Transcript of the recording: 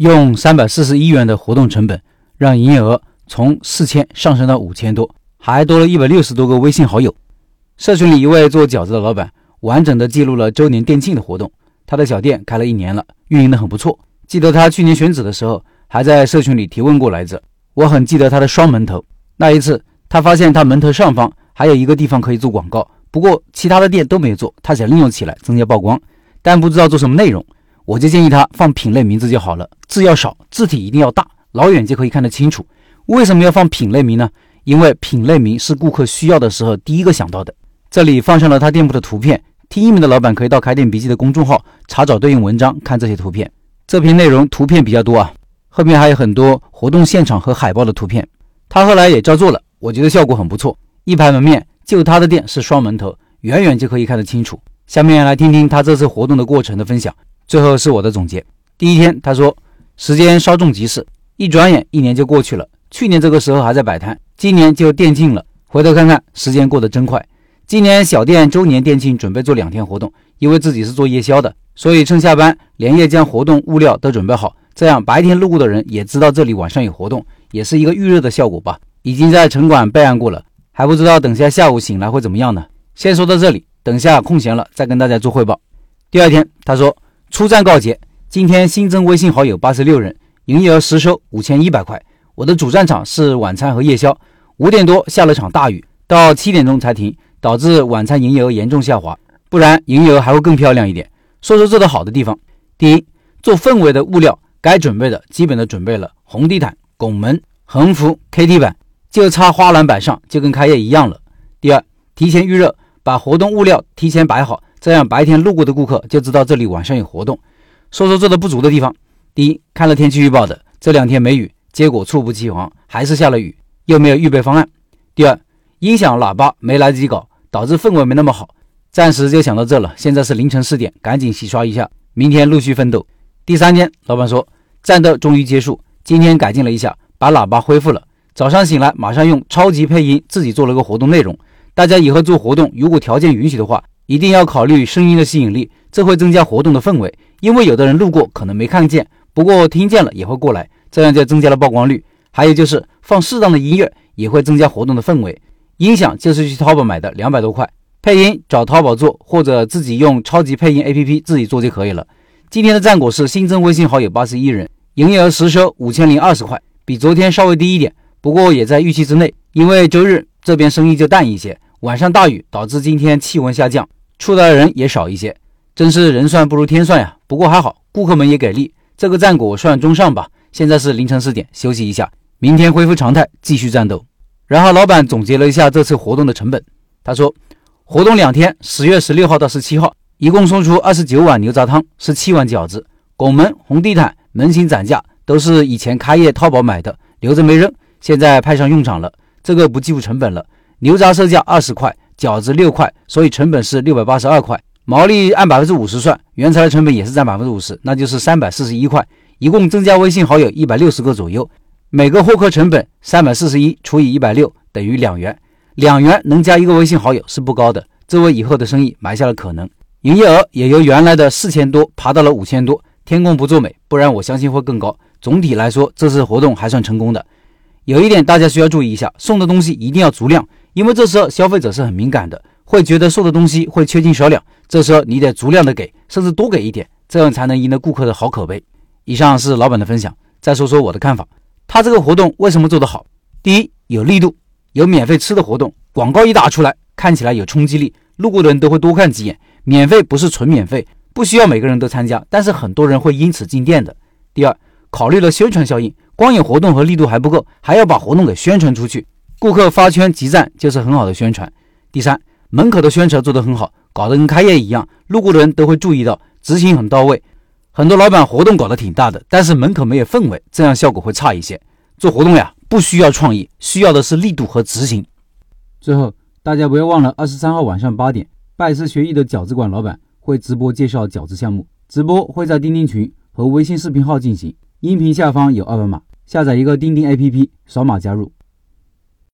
用三百四十一元的活动成本，让营业额从四千上升到五千多，还多了一百六十多个微信好友。社群里一位做饺子的老板，完整的记录了周年店庆的活动。他的小店开了一年了，运营的很不错。记得他去年选址的时候，还在社群里提问过来着。我很记得他的双门头。那一次，他发现他门头上方还有一个地方可以做广告，不过其他的店都没做，他想利用起来增加曝光，但不知道做什么内容。我就建议他放品类名字就好了，字要少，字体一定要大，老远就可以看得清楚。为什么要放品类名呢？因为品类名是顾客需要的时候第一个想到的。这里放上了他店铺的图片。听音频的老板可以到开店笔记的公众号查找对应文章，看这些图片。这篇内容图片比较多啊，后面还有很多活动现场和海报的图片。他后来也照做了，我觉得效果很不错。一排门面，就他的店是双门头，远远就可以看得清楚。下面来听听他这次活动的过程的分享，最后是我的总结。第一天，他说时间稍纵即逝，一转眼一年就过去了。去年这个时候还在摆摊，今年就店庆了。回头看看，时间过得真快。今年小店周年店庆准备做两天活动，因为自己是做夜宵的，所以趁下班连夜将活动物料都准备好，这样白天路过的人也知道这里晚上有活动，也是一个预热的效果吧。已经在城管备案过了，还不知道等下下午醒来会怎么样呢。先说到这里，等下空闲了再跟大家做汇报。第二天，他说出站告捷，今天新增微信好友八十六人，营业额实收五千一百块。我的主战场是晚餐和夜宵，五点多下了场大雨，到七点钟才停。导致晚餐营业额严重下滑，不然营业额还会更漂亮一点。说说做得好的地方：第一，做氛围的物料该准备的基本的准备了，红地毯、拱门、横幅、K T 板，就差花篮摆上，就跟开业一样了。第二，提前预热，把活动物料提前摆好，这样白天路过的顾客就知道这里晚上有活动。说说做的不足的地方：第一，看了天气预报的，这两天没雨，结果猝不及防还是下了雨，又没有预备方案。第二，音响喇叭没来得及搞。导致氛围没那么好，暂时就想到这了。现在是凌晨四点，赶紧洗刷一下，明天陆续奋斗。第三天，老板说战斗终于结束，今天改进了一下，把喇叭恢复了。早上醒来，马上用超级配音自己做了个活动内容。大家以后做活动，如果条件允许的话，一定要考虑声音的吸引力，这会增加活动的氛围。因为有的人路过可能没看见，不过听见了也会过来，这样就增加了曝光率。还有就是放适当的音乐，也会增加活动的氛围。音响就是去淘宝买的，两百多块。配音找淘宝做，或者自己用超级配音 APP 自己做就可以了。今天的战果是新增微信好友八十一人，营业额实收五千零二十块，比昨天稍微低一点，不过也在预期之内。因为周日这边生意就淡一些，晚上大雨导致今天气温下降，出来的人也少一些。真是人算不如天算呀！不过还好，顾客们也给力，这个战果算中上吧。现在是凌晨四点，休息一下，明天恢复常态，继续战斗。然后老板总结了一下这次活动的成本，他说，活动两天，十月十六号到十七号，一共送出二十九碗牛杂汤，十七碗饺子，拱门、红地毯、门型展架都是以前开业淘宝买的，留着没扔，现在派上用场了。这个不计入成本了，牛杂售价二十块，饺子六块，所以成本是六百八十二块，毛利按百分之五十算，原材料成本也是占百分之五十，那就是三百四十一块，一共增加微信好友一百六十个左右。每个获客成本三百四十一除以一百六等于两元，两元能加一个微信好友是不高的，这为以后的生意埋下了可能。营业额也由原来的四千多爬到了五千多，天公不作美，不然我相信会更高。总体来说，这次活动还算成功的。有一点大家需要注意一下，送的东西一定要足量，因为这时候消费者是很敏感的，会觉得送的东西会缺斤少两。这时候你得足量的给，甚至多给一点，这样才能赢得顾客的好口碑。以上是老板的分享，再说说我的看法。他这个活动为什么做得好？第一，有力度，有免费吃的活动，广告一打出来，看起来有冲击力，路过的人都会多看几眼。免费不是纯免费，不需要每个人都参加，但是很多人会因此进店的。第二，考虑了宣传效应，光有活动和力度还不够，还要把活动给宣传出去，顾客发圈集赞就是很好的宣传。第三，门口的宣传做得很好，搞得跟开业一样，路过的人都会注意到，执行很到位。很多老板活动搞得挺大的，但是门口没有氛围，这样效果会差一些。做活动呀，不需要创意，需要的是力度和执行。最后，大家不要忘了，二十三号晚上八点，拜师学艺的饺子馆老板会直播介绍饺子项目，直播会在钉钉群和微信视频号进行，音频下方有二维码，下载一个钉钉 APP，扫码加入。